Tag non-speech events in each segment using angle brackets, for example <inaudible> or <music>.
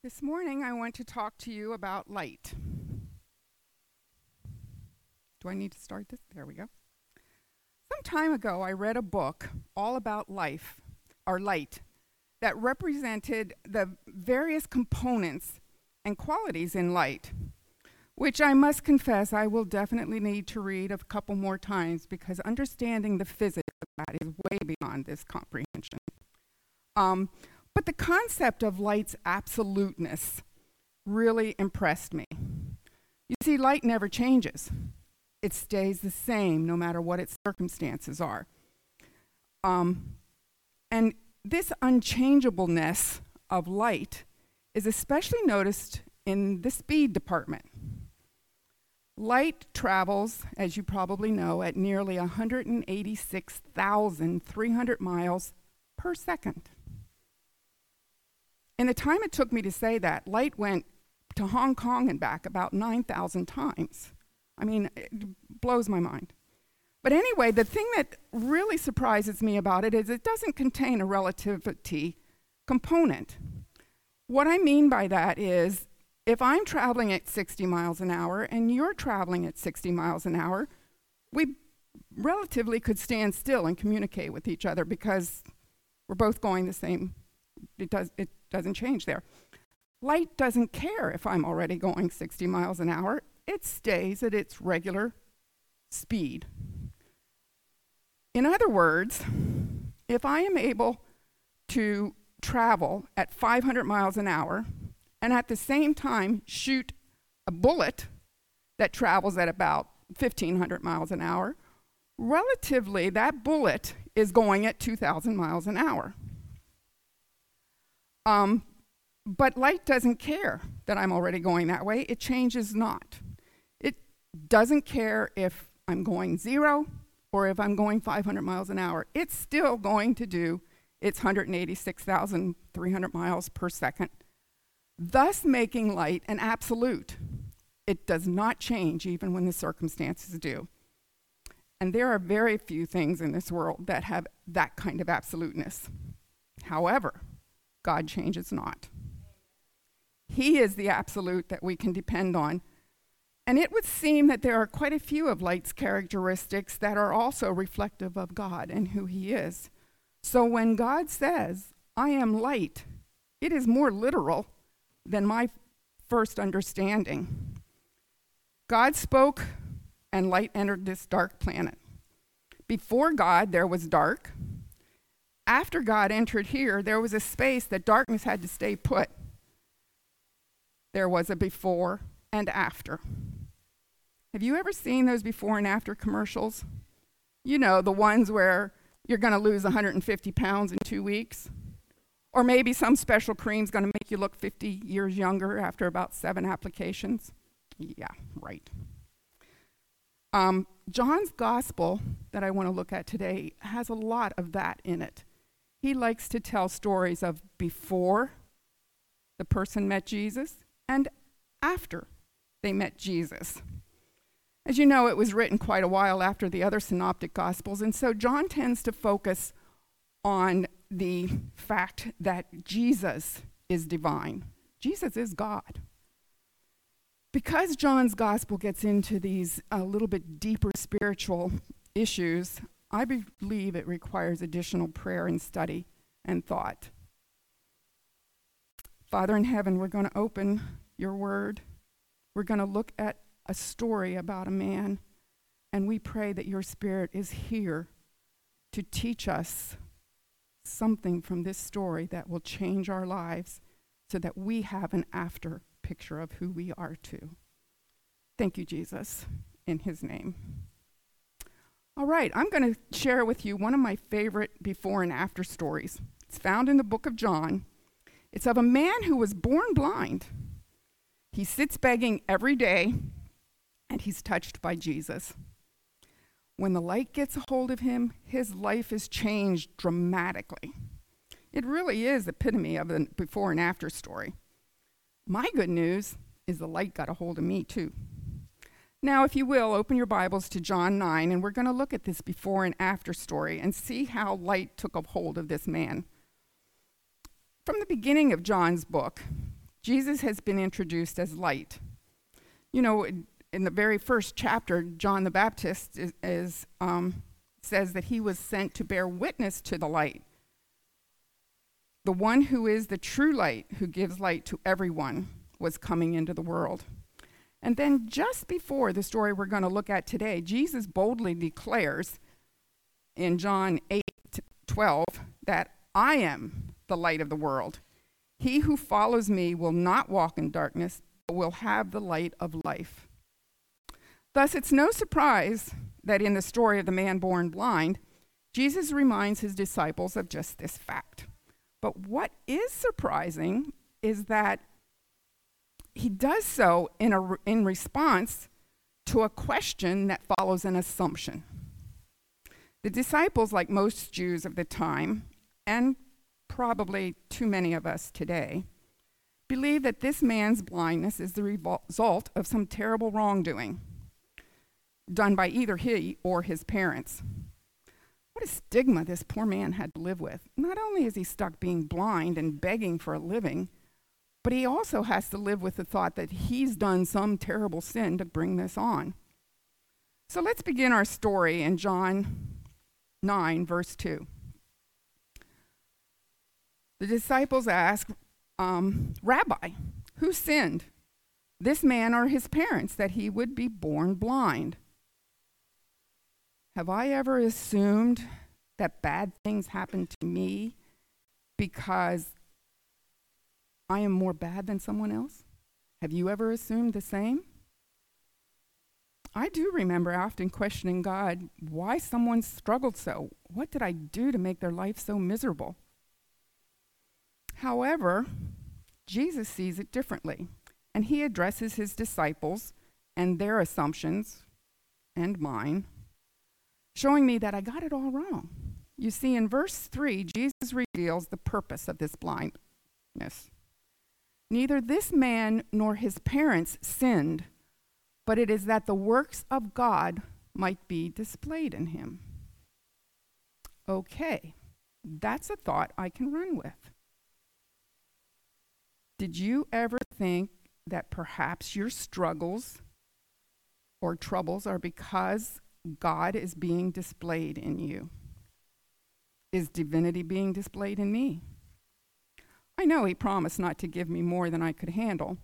This morning, I want to talk to you about light. Do I need to start this? There we go. Some time ago, I read a book all about life, or light, that represented the various components and qualities in light, which I must confess I will definitely need to read a couple more times because understanding the physics of that is way beyond this comprehension. Um, but the concept of light's absoluteness really impressed me. You see, light never changes, it stays the same no matter what its circumstances are. Um, and this unchangeableness of light is especially noticed in the speed department. Light travels, as you probably know, at nearly 186,300 miles per second. In the time it took me to say that, light went to Hong Kong and back about 9,000 times. I mean, it blows my mind. But anyway, the thing that really surprises me about it is it doesn't contain a relativity component. What I mean by that is if I'm traveling at 60 miles an hour and you're traveling at 60 miles an hour, we relatively could stand still and communicate with each other because we're both going the same it does it doesn't change there. Light doesn't care if I'm already going 60 miles an hour. It stays at its regular speed. In other words, if I am able to travel at 500 miles an hour and at the same time shoot a bullet that travels at about 1500 miles an hour, relatively that bullet is going at 2000 miles an hour. Um, but light doesn't care that I'm already going that way. It changes not. It doesn't care if I'm going zero or if I'm going 500 miles an hour. It's still going to do its 186,300 miles per second, thus making light an absolute. It does not change even when the circumstances do. And there are very few things in this world that have that kind of absoluteness. However, God changes not. He is the absolute that we can depend on. And it would seem that there are quite a few of light's characteristics that are also reflective of God and who He is. So when God says, I am light, it is more literal than my first understanding. God spoke, and light entered this dark planet. Before God, there was dark, after God entered here, there was a space that darkness had to stay put. There was a before and after. Have you ever seen those before and after commercials? You know, the ones where you're going to lose 150 pounds in two weeks. Or maybe some special cream's going to make you look 50 years younger after about seven applications. Yeah, right. Um, John's gospel that I want to look at today has a lot of that in it he likes to tell stories of before the person met Jesus and after they met Jesus. As you know, it was written quite a while after the other synoptic gospels, and so John tends to focus on the fact that Jesus is divine. Jesus is God. Because John's gospel gets into these a little bit deeper spiritual issues, I believe it requires additional prayer and study and thought. Father in heaven, we're going to open your word. We're going to look at a story about a man, and we pray that your spirit is here to teach us something from this story that will change our lives so that we have an after picture of who we are too. Thank you, Jesus, in his name. All right, I'm going to share with you one of my favorite before and after stories. It's found in the book of John. It's of a man who was born blind. He sits begging every day, and he's touched by Jesus. When the light gets a hold of him, his life is changed dramatically. It really is the epitome of a before and after story. My good news is the light got a hold of me too. Now, if you will, open your Bibles to John 9, and we're going to look at this before and after story and see how light took a hold of this man. From the beginning of John's book, Jesus has been introduced as light. You know, in the very first chapter, John the Baptist is, is um, says that he was sent to bear witness to the light. The one who is the true light, who gives light to everyone, was coming into the world. And then, just before the story we're going to look at today, Jesus boldly declares in John 8 12 that I am the light of the world. He who follows me will not walk in darkness, but will have the light of life. Thus, it's no surprise that in the story of the man born blind, Jesus reminds his disciples of just this fact. But what is surprising is that he does so in, a, in response to a question that follows an assumption. The disciples, like most Jews of the time, and probably too many of us today, believe that this man's blindness is the result of some terrible wrongdoing done by either he or his parents. What a stigma this poor man had to live with. Not only is he stuck being blind and begging for a living, but he also has to live with the thought that he's done some terrible sin to bring this on. So let's begin our story in John 9, verse 2. The disciples ask, um, Rabbi, who sinned, this man or his parents, that he would be born blind? Have I ever assumed that bad things happen to me because I am more bad than someone else? Have you ever assumed the same? I do remember often questioning God why someone struggled so. What did I do to make their life so miserable? However, Jesus sees it differently, and he addresses his disciples and their assumptions and mine showing me that I got it all wrong. You see, in verse 3, Jesus reveals the purpose of this blindness. Neither this man nor his parents sinned, but it is that the works of God might be displayed in him. Okay, that's a thought I can run with. Did you ever think that perhaps your struggles or troubles are because God is being displayed in you? Is divinity being displayed in me? I know he promised not to give me more than I could handle,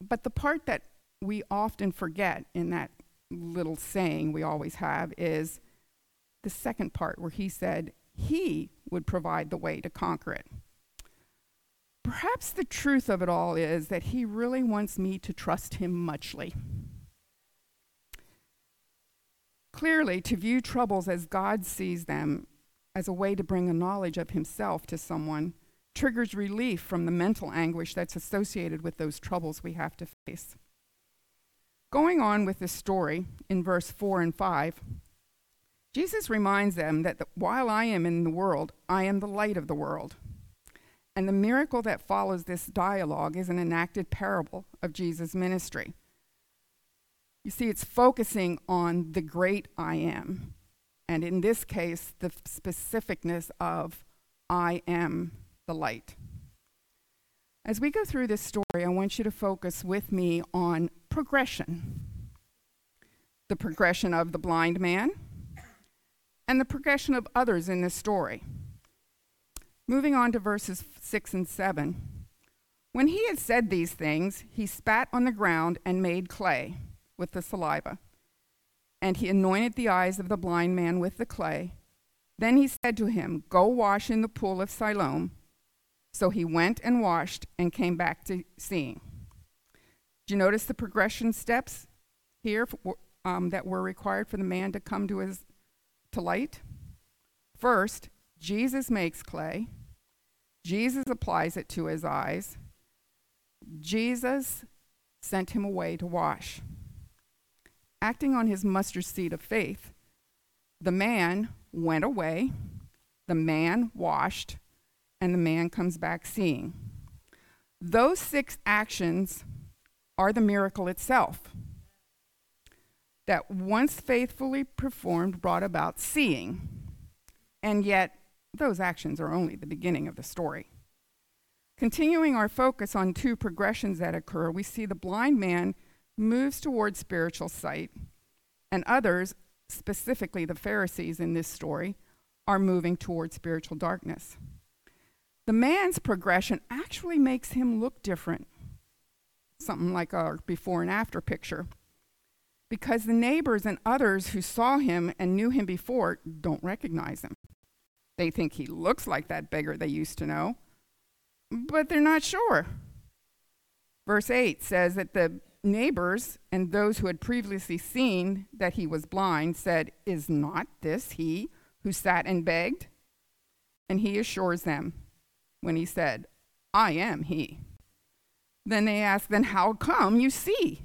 but the part that we often forget in that little saying we always have is the second part where he said he would provide the way to conquer it. Perhaps the truth of it all is that he really wants me to trust him muchly. Clearly, to view troubles as God sees them as a way to bring a knowledge of himself to someone triggers relief from the mental anguish that's associated with those troubles we have to face. Going on with this story in verse 4 and 5, Jesus reminds them that the, while I am in the world, I am the light of the world. And the miracle that follows this dialogue is an enacted parable of Jesus' ministry. You see, it's focusing on the great I am. And in this case, the specificness of I am the light. As we go through this story, I want you to focus with me on progression the progression of the blind man and the progression of others in this story. Moving on to verses 6 and 7. When he had said these things, he spat on the ground and made clay with the saliva. And he anointed the eyes of the blind man with the clay. Then he said to him, Go wash in the pool of Siloam. So he went and washed and came back to seeing. Do you notice the progression steps here um, that were required for the man to come to his to light? First, Jesus makes clay. Jesus applies it to his eyes. Jesus sent him away to wash acting on his mustard seed of faith, the man went away, the man washed, and the man comes back seeing. Those six actions are the miracle itself that once faithfully performed brought about seeing, and yet those actions are only the beginning of the story. Continuing our focus on two progressions that occur, we see the blind man moves towards spiritual sight, and others, specifically the Pharisees in this story, are moving towards spiritual darkness. The man's progression actually makes him look different, something like a before and after picture, because the neighbors and others who saw him and knew him before don't recognize him. They think he looks like that beggar they used to know, but they're not sure. Verse 8 says that the neighbors and those who had previously seen that he was blind said, Is not this he who sat and begged? And he assures them when he said, I am he. Then they ask, Then how come you see?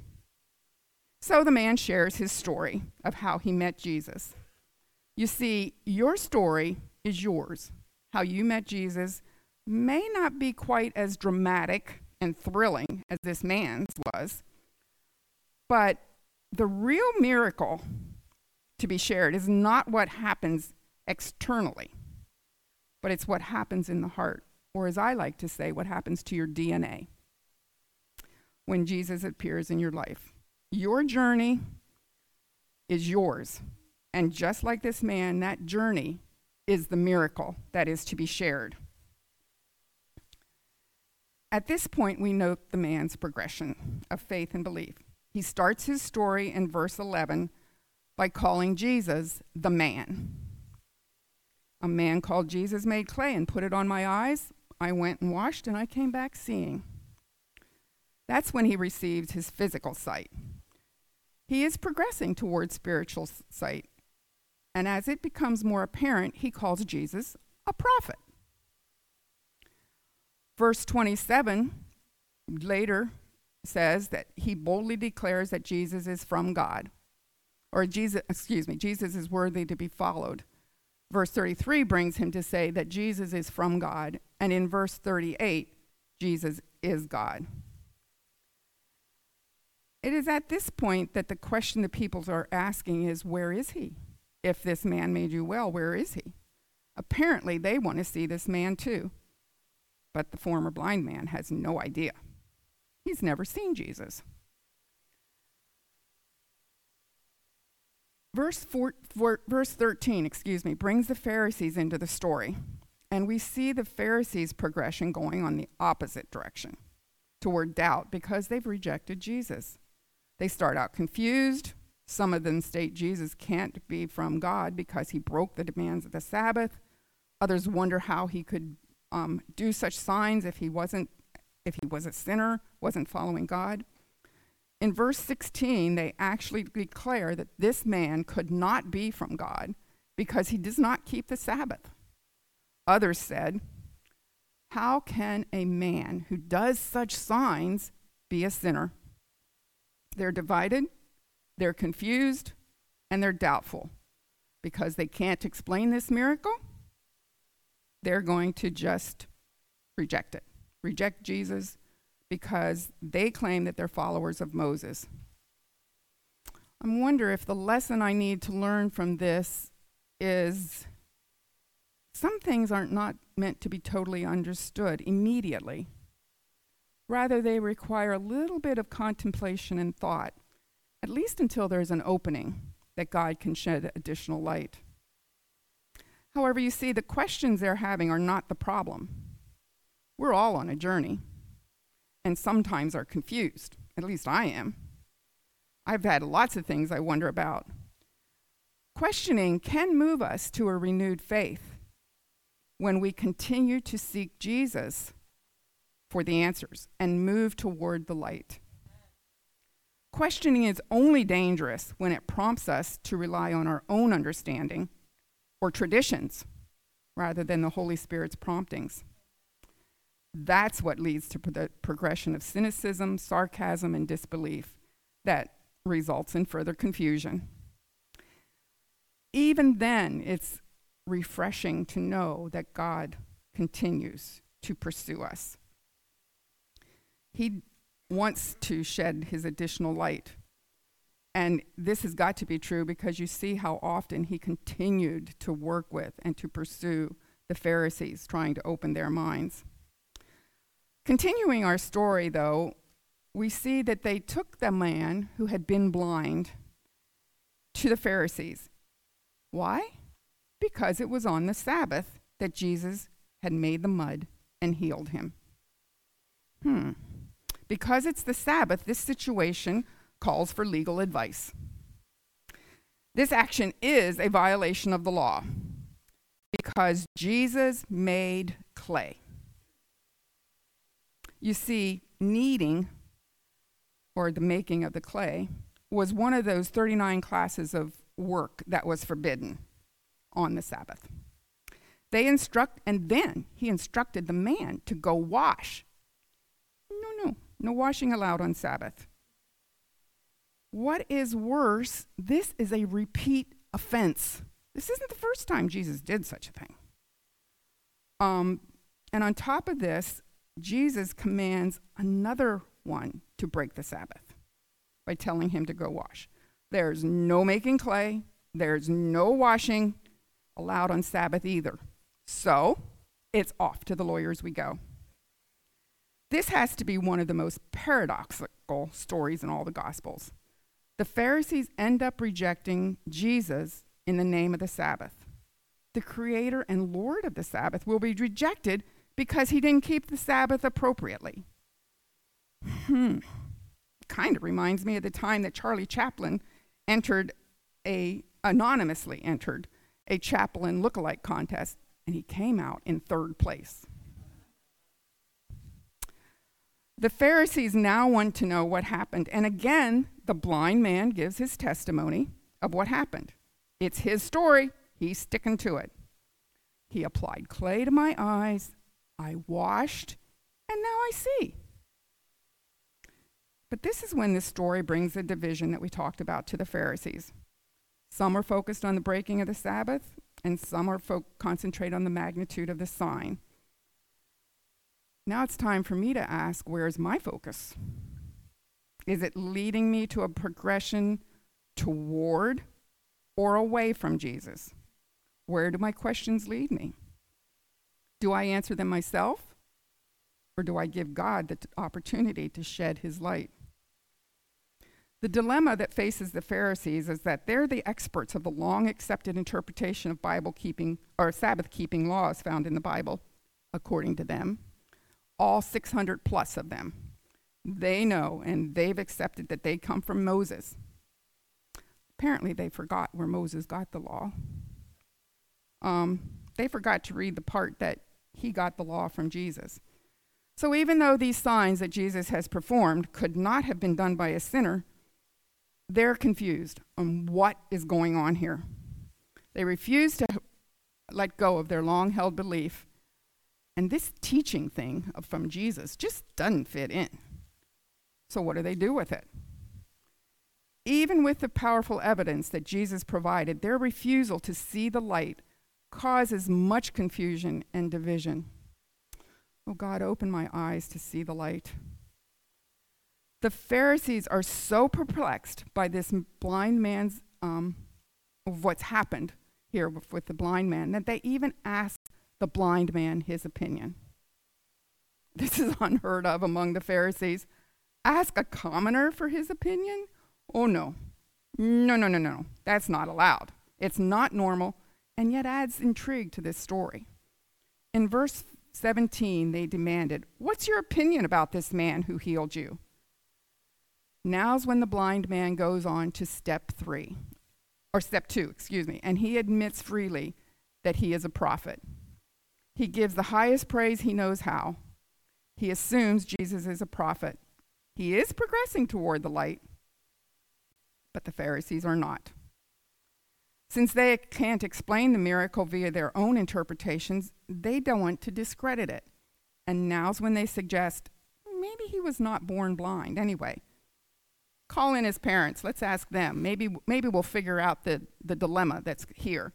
So the man shares his story of how he met Jesus. You see, your story is yours. How you met Jesus may not be quite as dramatic and thrilling as this man's was, but the real miracle to be shared is not what happens externally, but it's what happens in the heart, or as I like to say, what happens to your DNA when Jesus appears in your life. Your journey is yours. And just like this man, that journey is the miracle that is to be shared. At this point, we note the man's progression of faith and belief. He starts his story in verse 11 by calling Jesus the man. A man called Jesus made clay and put it on my eyes. I went and washed, and I came back seeing. That's when he received his physical sight. He is progressing towards spiritual sight. And as it becomes more apparent, he calls Jesus a prophet. Verse 27 later says that he boldly declares that Jesus is from God. Or Jesus, excuse me, Jesus is worthy to be followed. Verse 33 brings him to say that Jesus is from God. And in verse 38, Jesus is God. It is at this point that the question the people are asking is where is he? If this man made you well, where is he? Apparently, they want to see this man too. But the former blind man has no idea. He's never seen Jesus. Verse, four, four, verse 13, excuse me, brings the Pharisees into the story. And we see the Pharisees' progression going on the opposite direction toward doubt because they've rejected Jesus. They start out confused. Some of them state Jesus can't be from God because he broke the demands of the Sabbath. Others wonder how he could um, do such signs if he wasn't, if he was a sinner, wasn't following God. In verse 16, they actually declare that this man could not be from God because he does not keep the Sabbath. Others said, How can a man who does such signs be a sinner? They're divided, they're confused, and they're doubtful because they can't explain this miracle. They're going to just reject it, reject Jesus because they claim that they're followers of Moses. I wonder if the lesson I need to learn from this is some things aren't not meant to be totally understood immediately. Rather, they require a little bit of contemplation and thought, at least until there's an opening that God can shed additional light. However, you see, the questions they're having are not the problem. We're all on a journey, and sometimes are confused. At least I am. I've had lots of things I wonder about. Questioning can move us to a renewed faith when we continue to seek Jesus for the answers and move toward the light. Questioning is only dangerous when it prompts us to rely on our own understanding or traditions rather than the Holy Spirit's promptings. That's what leads to the progression of cynicism, sarcasm, and disbelief that results in further confusion. Even then, it's refreshing to know that God continues to pursue us. He wants to shed his additional light. And this has got to be true because you see how often he continued to work with and to pursue the Pharisees, trying to open their minds. Continuing our story, though, we see that they took the man who had been blind to the Pharisees. Why? Because it was on the Sabbath that Jesus had made the mud and healed him. Hmm. Because it's the Sabbath, this situation calls for legal advice. This action is a violation of the law because Jesus made clay. You see, kneading, or the making of the clay, was one of those 39 classes of work that was forbidden on the Sabbath. They instruct, and then he instructed the man to go wash. No, no, no washing allowed on Sabbath. What is worse, this is a repeat offense. This isn't the first time Jesus did such a thing. Um, and on top of this, Jesus commands another one to break the Sabbath by telling him to go wash. There's no making clay, there's no washing allowed on Sabbath either. So it's off to the lawyers we go. This has to be one of the most paradoxical stories in all the Gospels. The Pharisees end up rejecting Jesus in the name of the Sabbath. The creator and Lord of the Sabbath will be rejected because he didn't keep the Sabbath appropriately. Hmm. Kind of reminds me of the time that Charlie Chaplin entered a anonymously entered a Chaplin look-alike contest and he came out in third place. The Pharisees now want to know what happened. And again, the blind man gives his testimony of what happened. It's his story. He's sticking to it. He applied clay to my eyes. I washed, and now I see. But this is when this story brings the division that we talked about to the Pharisees. Some are focused on the breaking of the Sabbath, and some are fo- concentrate on the magnitude of the sign. Now it's time for me to ask where's my focus? Is it leading me to a progression toward or away from Jesus? Where do my questions lead me? Do I answer them myself? Or do I give God the t- opportunity to shed his light? The dilemma that faces the Pharisees is that they're the experts of the long accepted interpretation of Bible keeping or Sabbath keeping laws found in the Bible, according to them, all 600 plus of them. They know and they've accepted that they come from Moses. Apparently, they forgot where Moses got the law. Um, they forgot to read the part that he got the law from Jesus. So, even though these signs that Jesus has performed could not have been done by a sinner, they're confused on what is going on here. They refuse to let go of their long held belief. And this teaching thing from Jesus just doesn't fit in. So, what do they do with it? Even with the powerful evidence that Jesus provided, their refusal to see the light causes much confusion and division. Oh God, open my eyes to see the light. The Pharisees are so perplexed by this blind man's, um, of what's happened here with, with the blind man, that they even ask the blind man his opinion. This is unheard of among the Pharisees. Ask a commoner for his opinion? Oh no. No, no, no, no. That's not allowed. It's not normal and yet adds intrigue to this story. In verse 17, they demanded, What's your opinion about this man who healed you? Now's when the blind man goes on to step three, or step two, excuse me, and he admits freely that he is a prophet. He gives the highest praise he knows how. He assumes Jesus is a prophet. He is progressing toward the light, but the Pharisees are not. Since they can't explain the miracle via their own interpretations, they don't want to discredit it. And now's when they suggest maybe he was not born blind anyway. Call in his parents. Let's ask them. Maybe, maybe we'll figure out the, the dilemma that's here.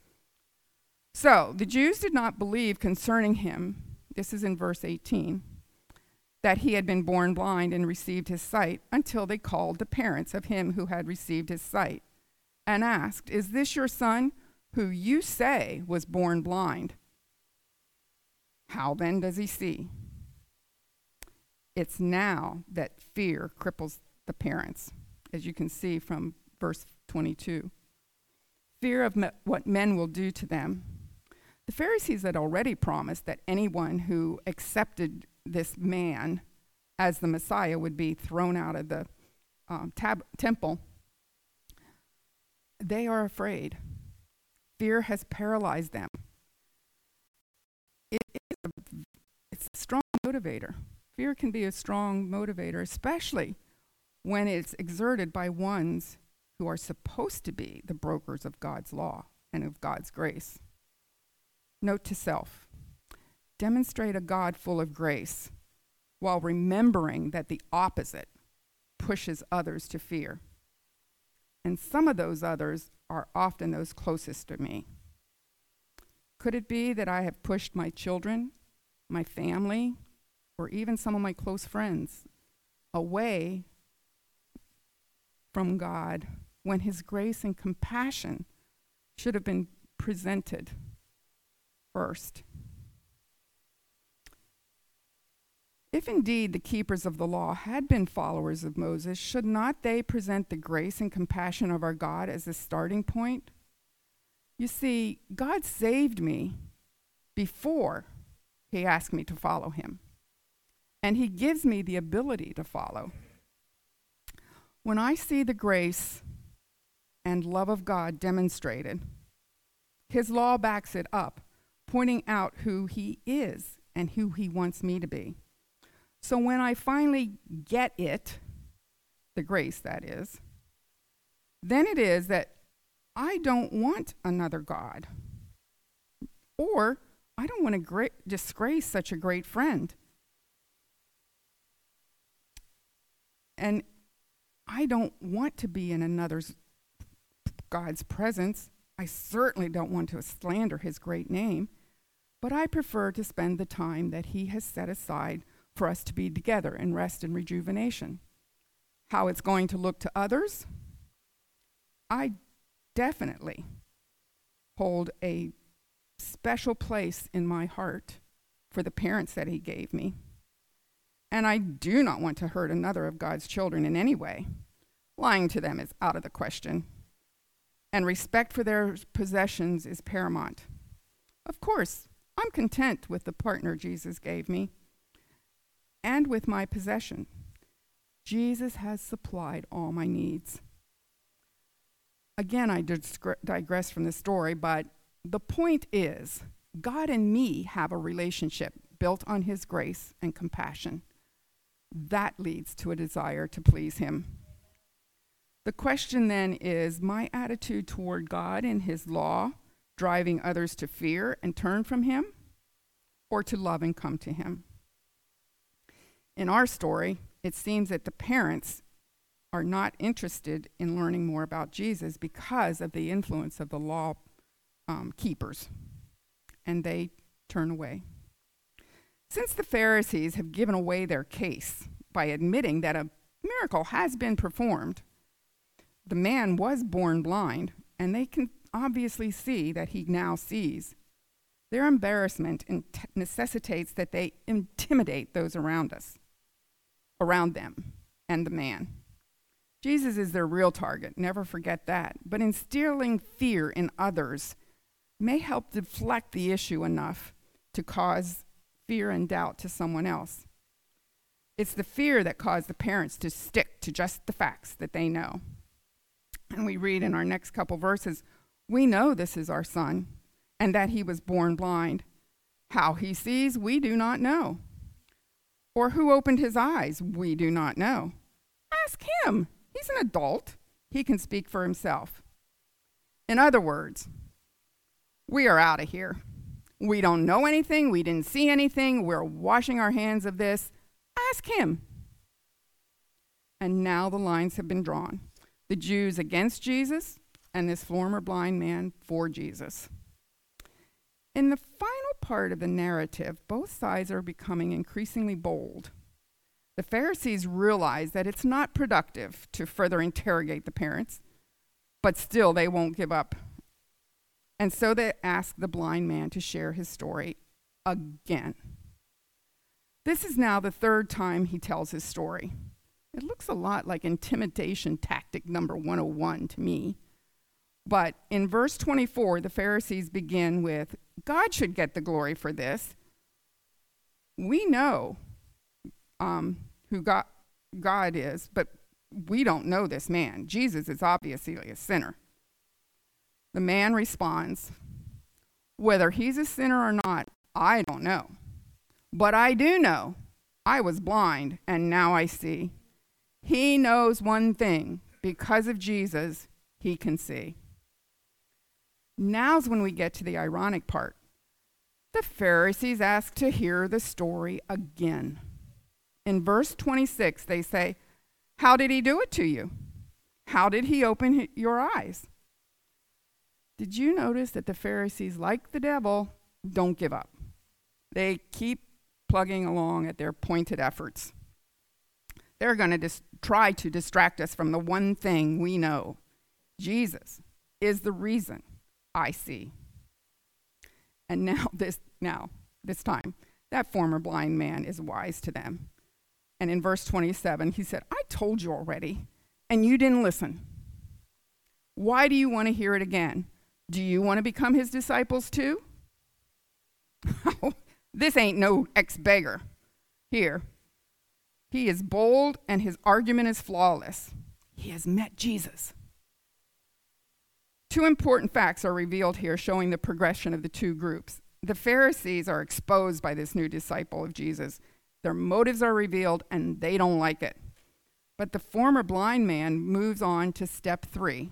So, the Jews did not believe concerning him, this is in verse 18, that he had been born blind and received his sight until they called the parents of him who had received his sight and asked, Is this your son who you say was born blind? How then does he see? It's now that fear cripples the parents, as you can see from verse 22. Fear of me- what men will do to them. The Pharisees had already promised that anyone who accepted this man as the Messiah would be thrown out of the um, tab- temple. They are afraid. Fear has paralyzed them. It is a, it's a strong motivator. Fear can be a strong motivator, especially when it's exerted by ones who are supposed to be the brokers of God's law and of God's grace. Note to self demonstrate a God full of grace while remembering that the opposite pushes others to fear. And some of those others are often those closest to me. Could it be that I have pushed my children, my family, or even some of my close friends away from God when His grace and compassion should have been presented first? If indeed the keepers of the law had been followers of Moses, should not they present the grace and compassion of our God as a starting point? You see, God saved me before he asked me to follow him, and he gives me the ability to follow. When I see the grace and love of God demonstrated, his law backs it up, pointing out who he is and who he wants me to be. So when I finally get it, the grace that is, then it is that I don't want another God. Or I don't want to gra- disgrace such a great friend. And I don't want to be in another's God's presence. I certainly don't want to slander his great name, but I prefer to spend the time that he has set aside for us to be together in rest and rejuvenation. How it's going to look to others, I definitely hold a special place in my heart for the parents that He gave me. And I do not want to hurt another of God's children in any way. Lying to them is out of the question. And respect for their possessions is paramount. Of course, I'm content with the partner Jesus gave me and with my possession. Jesus has supplied all my needs. Again, I digress from the story, but the point is God and me have a relationship built on his grace and compassion. That leads to a desire to please him. The question then is my attitude toward God and his law driving others to fear and turn from him, or to love and come to him? In our story, it seems that the parents are not interested in learning more about Jesus because of the influence of the law um, keepers, and they turn away. Since the Pharisees have given away their case by admitting that a miracle has been performed, the man was born blind, and they can obviously see that he now sees. Their embarrassment necessitates that they intimidate those around us around them and the man. Jesus is their real target, never forget that. But instilling fear in others may help deflect the issue enough to cause fear and doubt to someone else. It's the fear that caused the parents to stick to just the facts that they know. And we read in our next couple verses we know this is our son and that he was born blind. How he sees, we do not know. Or who opened his eyes? We do not know. Ask him. He's an adult. He can speak for himself. In other words, we are out of here. We don't know anything. We didn't see anything. We're washing our hands of this. Ask him. And now the lines have been drawn the Jews against Jesus, and this former blind man for Jesus. In the final part of the narrative, both sides are becoming increasingly bold. The Pharisees realize that it's not productive to further interrogate the parents, but still they won't give up. And so they ask the blind man to share his story again. This is now the third time he tells his story. It looks a lot like intimidation tactic number 101 to me. But in verse 24, the Pharisees begin with God should get the glory for this. We know um, who God, God is, but we don't know this man. Jesus is obviously a sinner. The man responds, Whether he's a sinner or not, I don't know. But I do know I was blind and now I see. He knows one thing because of Jesus, he can see. Now's when we get to the ironic part. The Pharisees ask to hear the story again. In verse 26, they say, How did he do it to you? How did he open your eyes? Did you notice that the Pharisees, like the devil, don't give up? They keep plugging along at their pointed efforts. They're going to dis- try to distract us from the one thing we know Jesus is the reason I see. And now, <laughs> this, now, this time, that former blind man is wise to them. And in verse 27, he said, I told you already, and you didn't listen. Why do you want to hear it again? Do you want to become his disciples too? <laughs> this ain't no ex beggar. Here, he is bold and his argument is flawless. He has met Jesus. Two important facts are revealed here showing the progression of the two groups. The Pharisees are exposed by this new disciple of Jesus. Their motives are revealed and they don't like it. But the former blind man moves on to step three.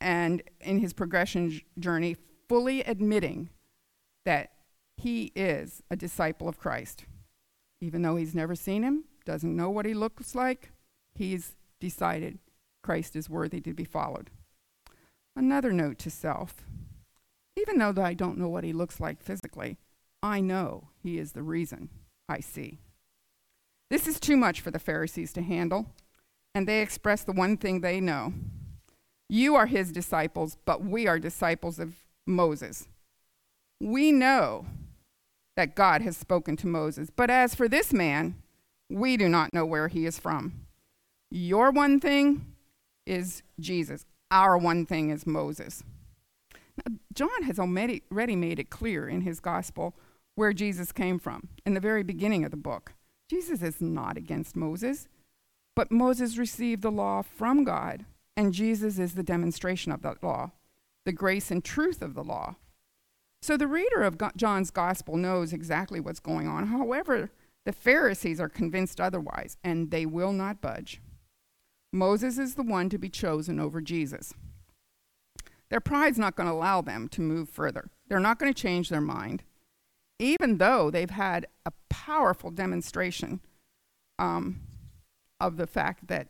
And in his progression journey, fully admitting that he is a disciple of Christ. Even though he's never seen him, doesn't know what he looks like, he's decided Christ is worthy to be followed. Another note to self even though I don't know what he looks like physically, I know he is the reason I see. This is too much for the Pharisees to handle, and they express the one thing they know You are his disciples, but we are disciples of Moses. We know that God has spoken to Moses. But as for this man, we do not know where he is from. Your one thing is Jesus, our one thing is Moses. Now, John has already made it clear in his gospel where Jesus came from in the very beginning of the book. Jesus is not against Moses, but Moses received the law from God, and Jesus is the demonstration of that law, the grace and truth of the law. So the reader of John's gospel knows exactly what's going on. However, the Pharisees are convinced otherwise, and they will not budge. Moses is the one to be chosen over Jesus. Their pride's not going to allow them to move further. They're not going to change their mind, even though they've had a powerful demonstration um, of the fact that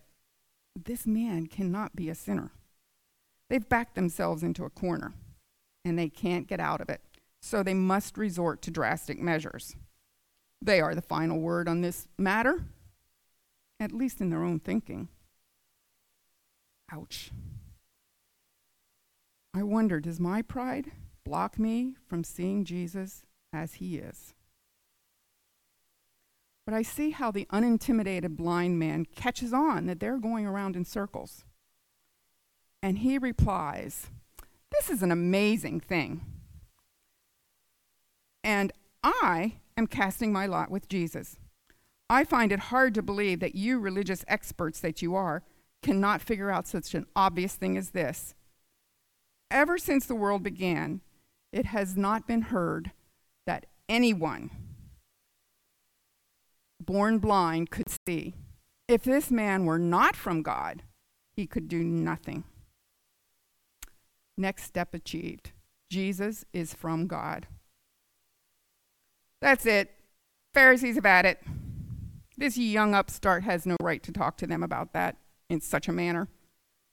this man cannot be a sinner. They've backed themselves into a corner and they can't get out of it. So they must resort to drastic measures. They are the final word on this matter, at least in their own thinking. Ouch. I wonder does my pride block me from seeing Jesus as he is? But I see how the unintimidated blind man catches on that they're going around in circles. And he replies, this is an amazing thing. And I am casting my lot with Jesus. I find it hard to believe that you, religious experts that you are, cannot figure out such an obvious thing as this. Ever since the world began, it has not been heard that anyone born blind could see. If this man were not from God, he could do nothing. Next step achieved. Jesus is from God. That's it. Pharisees have had it. This young upstart has no right to talk to them about that in such a manner.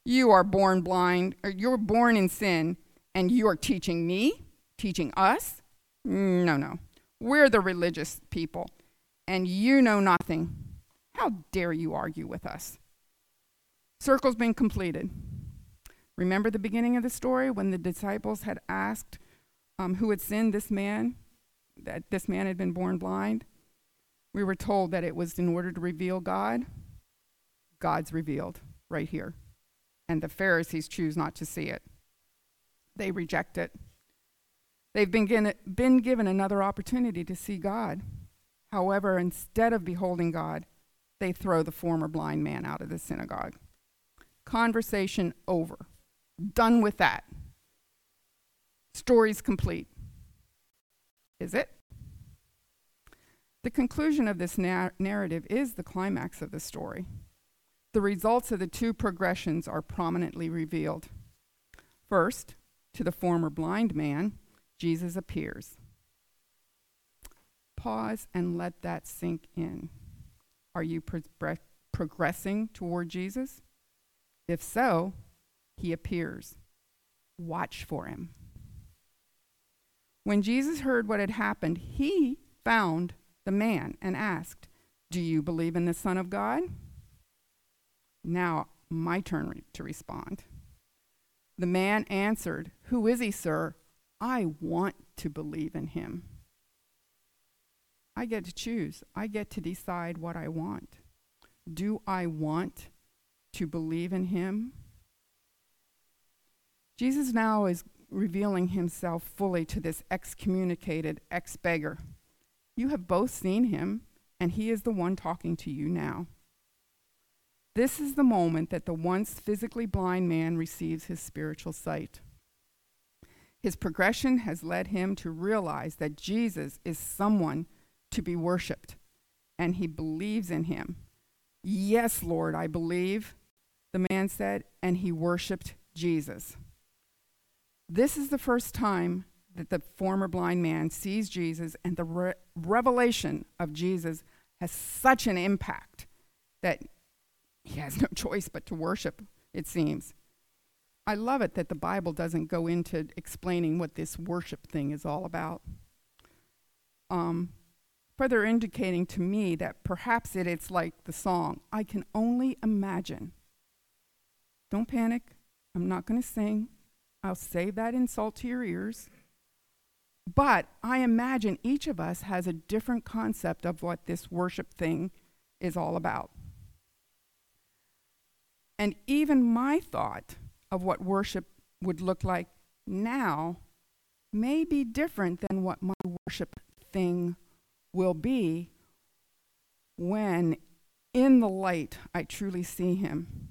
You are born blind, or you're born in sin, and you are teaching me, teaching us? No, no. We're the religious people, and you know nothing. How dare you argue with us? Circle's been completed. Remember the beginning of the story when the disciples had asked um, who had sinned this man, that this man had been born blind? We were told that it was in order to reveal God. God's revealed right here. And the Pharisees choose not to see it, they reject it. They've been given, been given another opportunity to see God. However, instead of beholding God, they throw the former blind man out of the synagogue. Conversation over. Done with that. Story's complete. Is it? The conclusion of this na- narrative is the climax of the story. The results of the two progressions are prominently revealed. First, to the former blind man, Jesus appears. Pause and let that sink in. Are you pro- progressing toward Jesus? If so, he appears. Watch for him. When Jesus heard what had happened, he found the man and asked, Do you believe in the Son of God? Now, my turn re- to respond. The man answered, Who is he, sir? I want to believe in him. I get to choose. I get to decide what I want. Do I want to believe in him? Jesus now is revealing himself fully to this excommunicated ex beggar. You have both seen him, and he is the one talking to you now. This is the moment that the once physically blind man receives his spiritual sight. His progression has led him to realize that Jesus is someone to be worshiped, and he believes in him. Yes, Lord, I believe, the man said, and he worshiped Jesus. This is the first time that the former blind man sees Jesus, and the re- revelation of Jesus has such an impact that he has no <laughs> choice but to worship, it seems. I love it that the Bible doesn't go into explaining what this worship thing is all about. Um, further indicating to me that perhaps it, it's like the song, I can only imagine. Don't panic. I'm not going to sing. I'll save that insult to your ears. But I imagine each of us has a different concept of what this worship thing is all about. And even my thought of what worship would look like now may be different than what my worship thing will be when in the light I truly see him.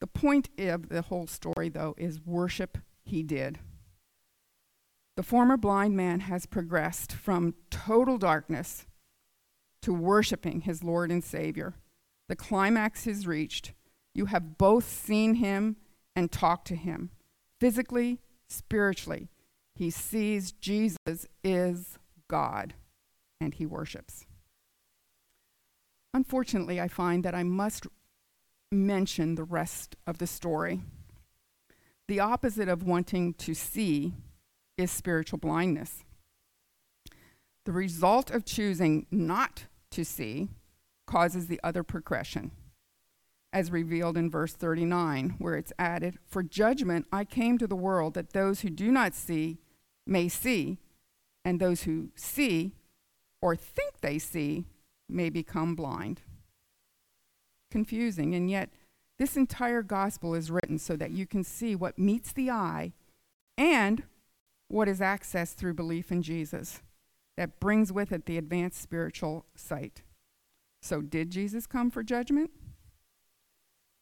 The point of the whole story, though, is worship he did. The former blind man has progressed from total darkness to worshiping his Lord and Savior. The climax is reached. You have both seen him and talked to him, physically, spiritually. He sees Jesus is God and he worships. Unfortunately, I find that I must mention the rest of the story. The opposite of wanting to see is spiritual blindness. The result of choosing not to see causes the other progression, as revealed in verse 39, where it's added For judgment I came to the world that those who do not see may see, and those who see or think they see may become blind. Confusing, and yet this entire gospel is written so that you can see what meets the eye and what is accessed through belief in Jesus that brings with it the advanced spiritual sight. So, did Jesus come for judgment?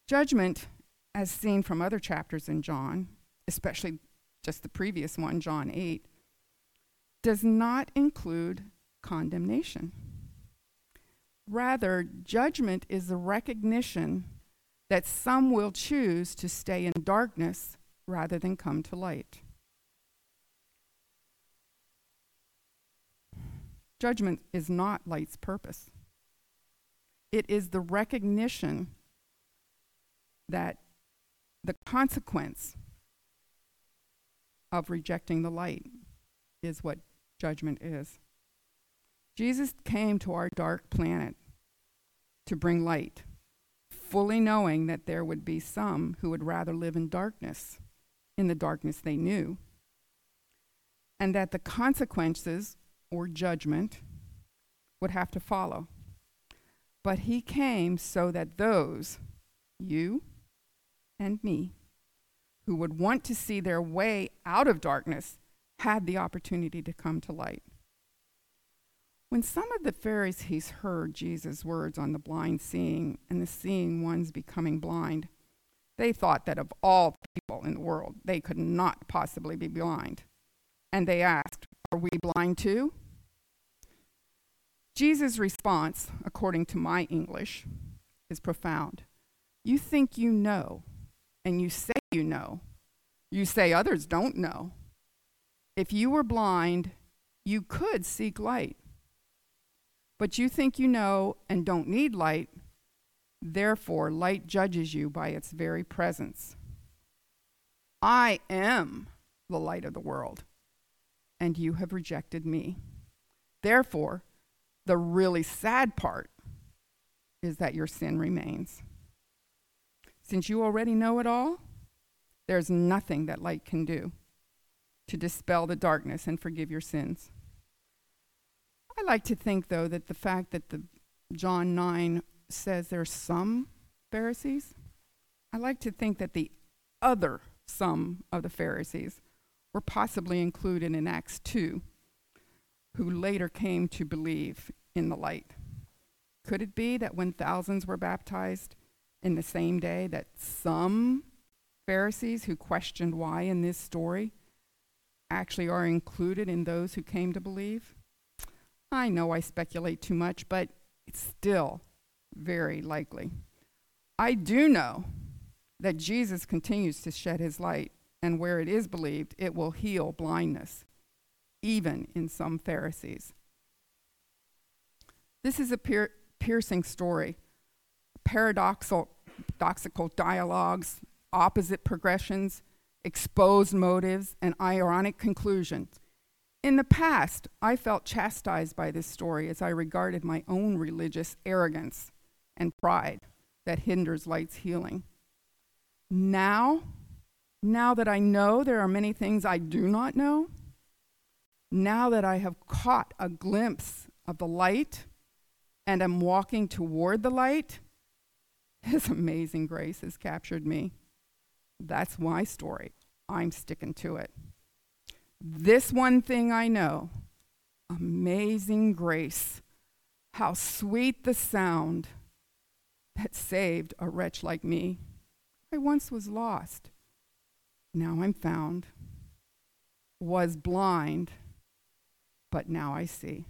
Judgment, as seen from other chapters in John, especially just the previous one, John 8, does not include condemnation. Rather, judgment is the recognition that some will choose to stay in darkness rather than come to light. Judgment is not light's purpose. It is the recognition that the consequence of rejecting the light is what judgment is. Jesus came to our dark planet to bring light, fully knowing that there would be some who would rather live in darkness, in the darkness they knew, and that the consequences or judgment would have to follow. But he came so that those, you and me, who would want to see their way out of darkness, had the opportunity to come to light. When some of the Pharisees heard Jesus' words on the blind seeing and the seeing ones becoming blind, they thought that of all people in the world, they could not possibly be blind. And they asked, Are we blind too? Jesus' response, according to my English, is profound. You think you know, and you say you know. You say others don't know. If you were blind, you could seek light. But you think you know and don't need light, therefore, light judges you by its very presence. I am the light of the world, and you have rejected me. Therefore, the really sad part is that your sin remains. Since you already know it all, there's nothing that light can do to dispel the darkness and forgive your sins. I like to think, though, that the fact that the John 9 says there's some Pharisees, I like to think that the other some of the Pharisees were possibly included in Acts 2, who later came to believe in the light. Could it be that when thousands were baptized in the same day, that some Pharisees who questioned why in this story actually are included in those who came to believe? I know I speculate too much, but it's still very likely. I do know that Jesus continues to shed his light, and where it is believed, it will heal blindness, even in some Pharisees. This is a pier- piercing story. Paradoxical, paradoxical dialogues, opposite progressions, exposed motives, and ironic conclusions in the past, I felt chastised by this story as I regarded my own religious arrogance and pride that hinders light's healing. Now, now that I know there are many things I do not know, now that I have caught a glimpse of the light and am walking toward the light, His amazing grace has captured me. That's my story. I'm sticking to it. This one thing I know amazing grace. How sweet the sound that saved a wretch like me. I once was lost, now I'm found, was blind, but now I see.